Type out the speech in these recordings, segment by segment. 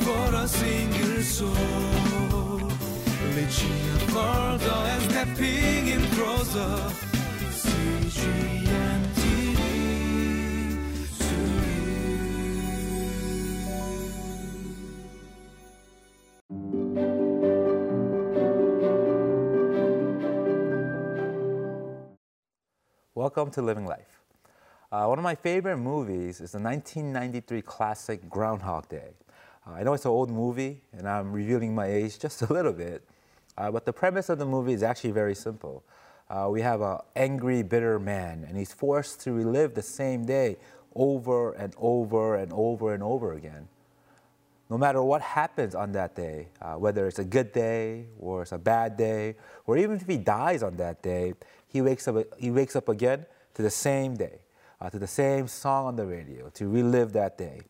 for a single soul. And stepping in closer. Welcome to Living Life. Uh, one of my favorite movies is the 1993 classic Groundhog Day. Uh, I know it's an old movie, and I'm revealing my age just a little bit, uh, but the premise of the movie is actually very simple. Uh, we have an angry, bitter man, and he's forced to relive the same day over and over and over and over again. No matter what happens on that day, uh, whether it's a good day or it's a bad day, or even if he dies on that day, he wakes up, he wakes up again to the same day, uh, to the same song on the radio, to relive that day.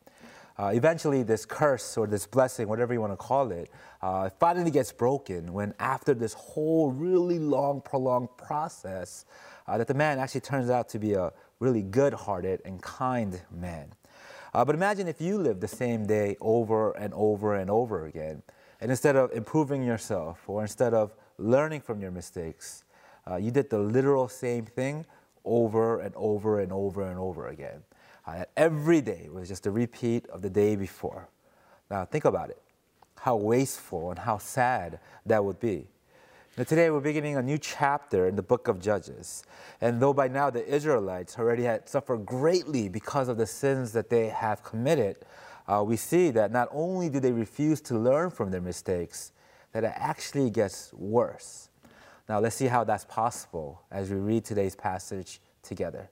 Uh, eventually, this curse or this blessing, whatever you want to call it, uh, finally gets broken when, after this whole really long, prolonged process, uh, that the man actually turns out to be a really good hearted and kind man. Uh, but imagine if you lived the same day over and over and over again, and instead of improving yourself or instead of learning from your mistakes, uh, you did the literal same thing over and over and over and over again. Uh, every day was just a repeat of the day before. Now, think about it how wasteful and how sad that would be. Now, today we're beginning a new chapter in the book of Judges. And though by now the Israelites already had suffered greatly because of the sins that they have committed, uh, we see that not only do they refuse to learn from their mistakes, that it actually gets worse. Now, let's see how that's possible as we read today's passage together.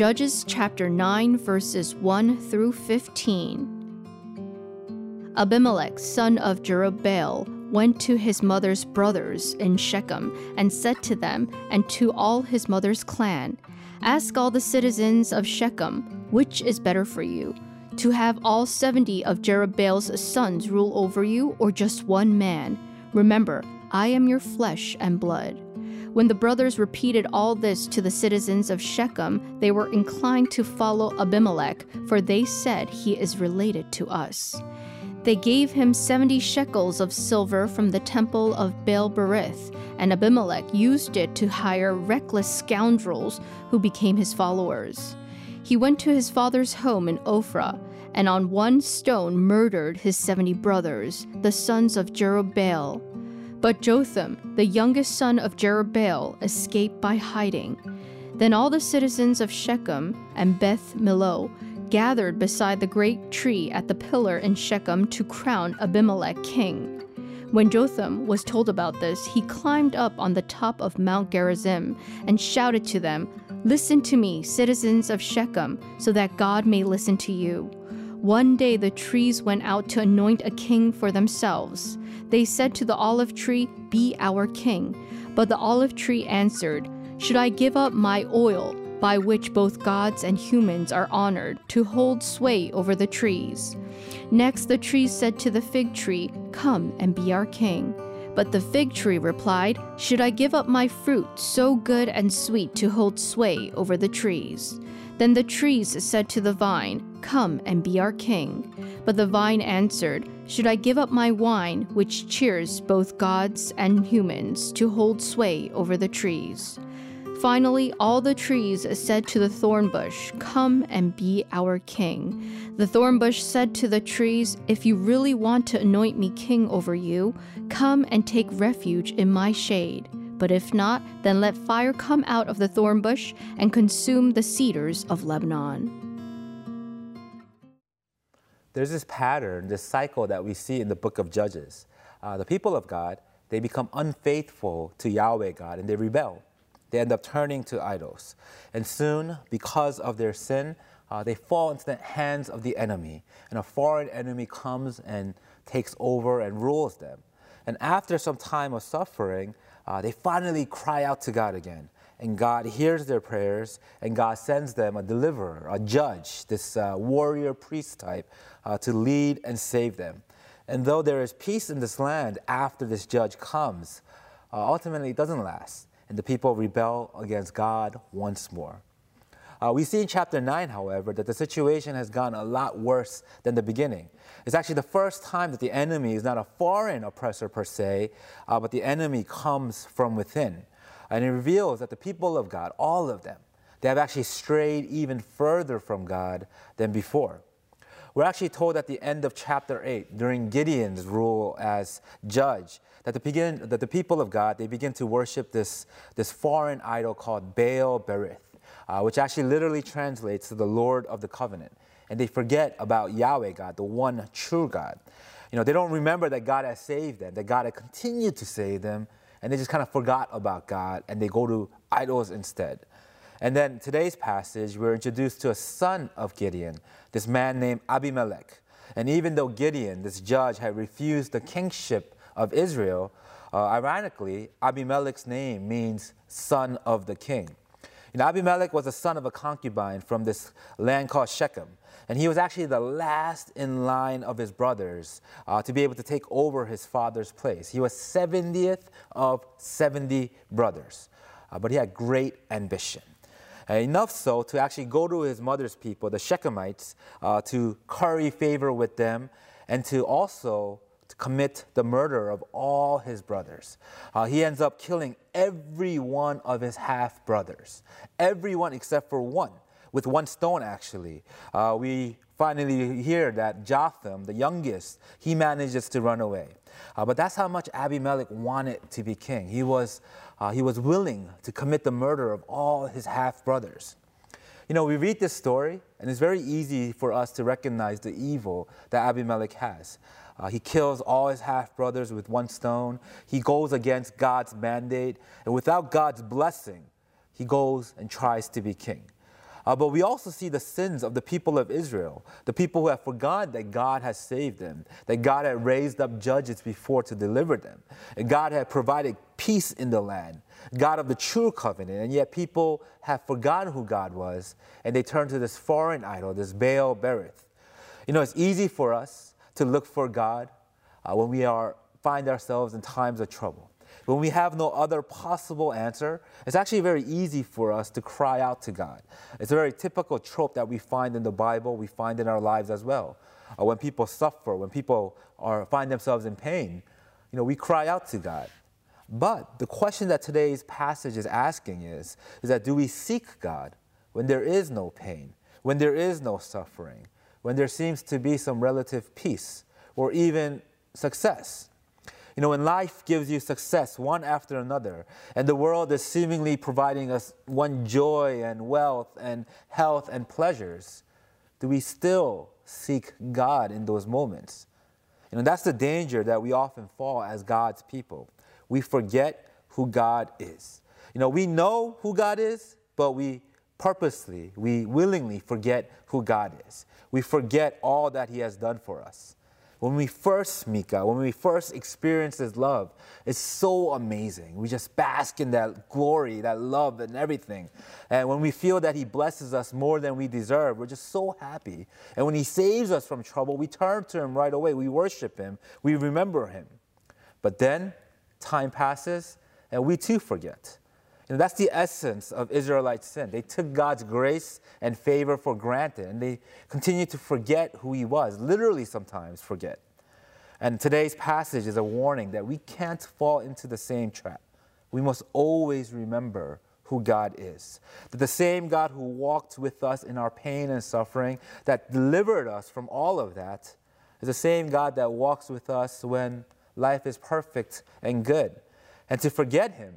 Judges chapter 9, verses 1 through 15. Abimelech, son of Jerubbaal, went to his mother's brothers in Shechem and said to them and to all his mother's clan, Ask all the citizens of Shechem, which is better for you, to have all 70 of Jerubbaal's sons rule over you, or just one man? Remember, I am your flesh and blood. When the brothers repeated all this to the citizens of Shechem, they were inclined to follow Abimelech, for they said, He is related to us. They gave him seventy shekels of silver from the temple of Baal Berith, and Abimelech used it to hire reckless scoundrels who became his followers. He went to his father's home in Ophrah, and on one stone murdered his seventy brothers, the sons of Jerubbaal. But Jotham, the youngest son of Jerubbaal, escaped by hiding. Then all the citizens of Shechem and Beth Millo gathered beside the great tree at the pillar in Shechem to crown Abimelech king. When Jotham was told about this, he climbed up on the top of Mount Gerizim and shouted to them, Listen to me, citizens of Shechem, so that God may listen to you. One day the trees went out to anoint a king for themselves. They said to the olive tree, Be our king. But the olive tree answered, Should I give up my oil, by which both gods and humans are honored, to hold sway over the trees? Next the trees said to the fig tree, Come and be our king. But the fig tree replied, Should I give up my fruit, so good and sweet, to hold sway over the trees? Then the trees said to the vine, Come and be our king. But the vine answered, Should I give up my wine, which cheers both gods and humans, to hold sway over the trees? Finally, all the trees said to the thorn bush, Come and be our king. The thorn bush said to the trees, If you really want to anoint me king over you, come and take refuge in my shade. But if not, then let fire come out of the thorn bush and consume the cedars of Lebanon. There's this pattern, this cycle that we see in the book of Judges. Uh, the people of God, they become unfaithful to Yahweh God and they rebel. They end up turning to idols. And soon, because of their sin, uh, they fall into the hands of the enemy. And a foreign enemy comes and takes over and rules them. And after some time of suffering, uh, they finally cry out to God again. And God hears their prayers, and God sends them a deliverer, a judge, this uh, warrior priest type, uh, to lead and save them. And though there is peace in this land after this judge comes, uh, ultimately it doesn't last. And the people rebel against God once more. Uh, we see in chapter 9, however, that the situation has gone a lot worse than the beginning. It's actually the first time that the enemy is not a foreign oppressor per se, uh, but the enemy comes from within. And it reveals that the people of God, all of them, they have actually strayed even further from God than before. We're actually told at the end of chapter 8, during Gideon's rule as judge, that the, begin, that the people of God, they begin to worship this, this foreign idol called Baal Berith uh, which actually literally translates to the Lord of the covenant. And they forget about Yahweh God, the one true God. You know, they don't remember that God has saved them, that God had continued to save them, and they just kind of forgot about God and they go to idols instead. And then today's passage, we're introduced to a son of Gideon, this man named Abimelech. And even though Gideon, this judge, had refused the kingship of Israel, uh, ironically, Abimelech's name means son of the king. Know, Abimelech was the son of a concubine from this land called Shechem. And he was actually the last in line of his brothers uh, to be able to take over his father's place. He was 70th of 70 brothers, uh, but he had great ambition. Uh, enough so to actually go to his mother's people, the Shechemites, uh, to curry favor with them and to also to commit the murder of all his brothers. Uh, he ends up killing every one of his half brothers, everyone except for one, with one stone actually. Uh, we finally hear that Jotham, the youngest, he manages to run away. Uh, but that's how much Abimelech wanted to be king. He was, uh, he was willing to commit the murder of all his half brothers. You know, we read this story, and it's very easy for us to recognize the evil that Abimelech has. Uh, he kills all his half brothers with one stone. He goes against God's mandate. And without God's blessing, he goes and tries to be king. Uh, but we also see the sins of the people of Israel, the people who have forgotten that God has saved them, that God had raised up judges before to deliver them, and God had provided peace in the land, God of the true covenant. And yet people have forgotten who God was, and they turn to this foreign idol, this Baal Berith. You know, it's easy for us to look for God uh, when we are, find ourselves in times of trouble. When we have no other possible answer, it's actually very easy for us to cry out to God. It's a very typical trope that we find in the Bible, we find in our lives as well. Uh, when people suffer, when people are, find themselves in pain, you know, we cry out to God. But the question that today's passage is asking is, is that do we seek God when there is no pain, when there is no suffering, when there seems to be some relative peace or even success. You know, when life gives you success one after another, and the world is seemingly providing us one joy and wealth and health and pleasures, do we still seek God in those moments? You know, that's the danger that we often fall as God's people. We forget who God is. You know, we know who God is, but we purposely, we willingly forget who God is. We forget all that He has done for us. When we first God, when we first experience His love, it's so amazing. We just bask in that glory, that love, and everything. And when we feel that He blesses us more than we deserve, we're just so happy. And when He saves us from trouble, we turn to Him right away. We worship Him, we remember Him. But then time passes, and we too forget. And that's the essence of Israelite sin. They took God's grace and favor for granted, and they continue to forget who He was, literally, sometimes forget. And today's passage is a warning that we can't fall into the same trap. We must always remember who God is. That the same God who walked with us in our pain and suffering, that delivered us from all of that, is the same God that walks with us when life is perfect and good. And to forget Him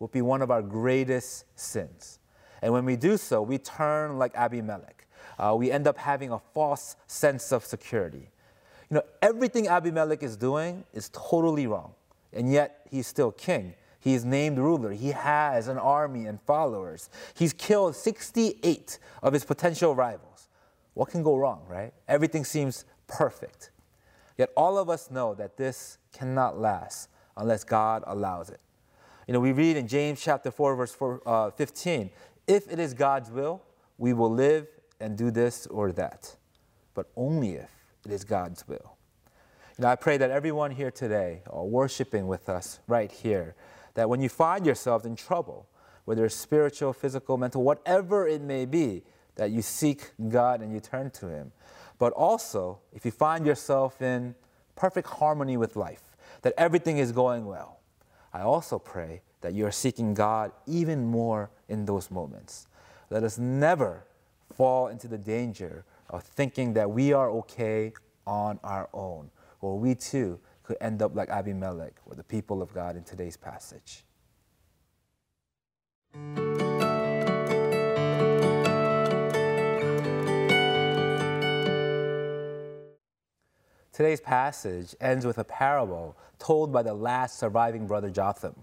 will be one of our greatest sins. And when we do so, we turn like Abimelech. Uh, we end up having a false sense of security. You know, everything Abimelech is doing is totally wrong, and yet he's still king. He is named ruler. He has an army and followers. He's killed 68 of his potential rivals. What can go wrong, right? Everything seems perfect. Yet all of us know that this cannot last unless God allows it. You know, we read in James chapter 4, verse four, uh, 15, if it is God's will, we will live and do this or that, but only if it is God's will. You know, I pray that everyone here today, or worshiping with us right here, that when you find yourselves in trouble, whether it's spiritual, physical, mental, whatever it may be, that you seek God and you turn to Him. But also, if you find yourself in perfect harmony with life, that everything is going well, I also pray that you are seeking God even more in those moments. Let us never fall into the danger of thinking that we are okay on our own, or we too could end up like Abimelech or the people of God in today's passage. Today's passage ends with a parable told by the last surviving brother Jotham.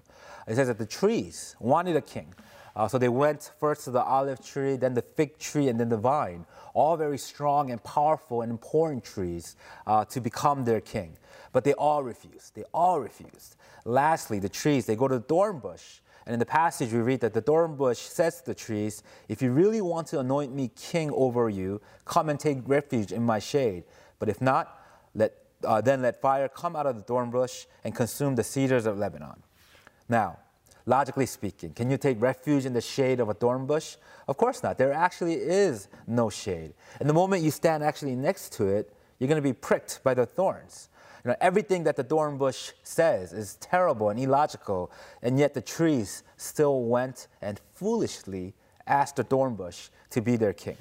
It says that the trees wanted a king. Uh, so they went first to the olive tree, then the fig tree, and then the vine, all very strong and powerful and important trees uh, to become their king. But they all refused. They all refused. Lastly, the trees, they go to the thorn bush. And in the passage, we read that the thorn bush says to the trees, If you really want to anoint me king over you, come and take refuge in my shade. But if not, let, uh, then let fire come out of the thorn bush and consume the cedars of Lebanon. Now, logically speaking, can you take refuge in the shade of a thorn bush? Of course not. There actually is no shade. And the moment you stand actually next to it, you're going to be pricked by the thorns. You know, everything that the thorn bush says is terrible and illogical, and yet the trees still went and foolishly asked the thorn bush to be their king.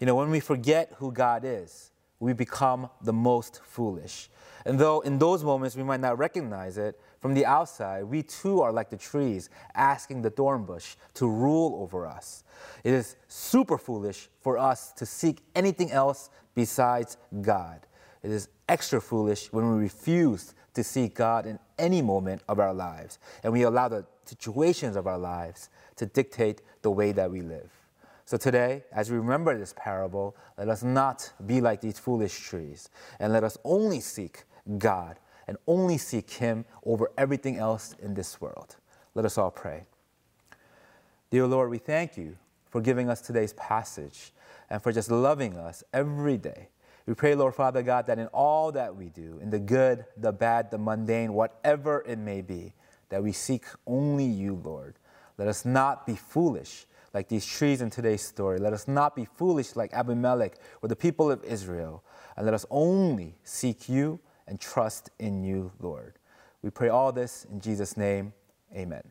You know, when we forget who God is, we become the most foolish. And though in those moments we might not recognize it, from the outside, we too are like the trees asking the thorn bush to rule over us. It is super foolish for us to seek anything else besides God. It is extra foolish when we refuse to seek God in any moment of our lives and we allow the situations of our lives to dictate the way that we live. So today, as we remember this parable, let us not be like these foolish trees, and let us only seek God and only seek Him over everything else in this world. Let us all pray. Dear Lord, we thank you for giving us today's passage and for just loving us every day. We pray, Lord Father God, that in all that we do, in the good, the bad, the mundane, whatever it may be, that we seek only you, Lord. Let us not be foolish like these trees in today's story. Let us not be foolish like Abimelech or the people of Israel. And let us only seek you and trust in you, Lord. We pray all this in Jesus' name. Amen.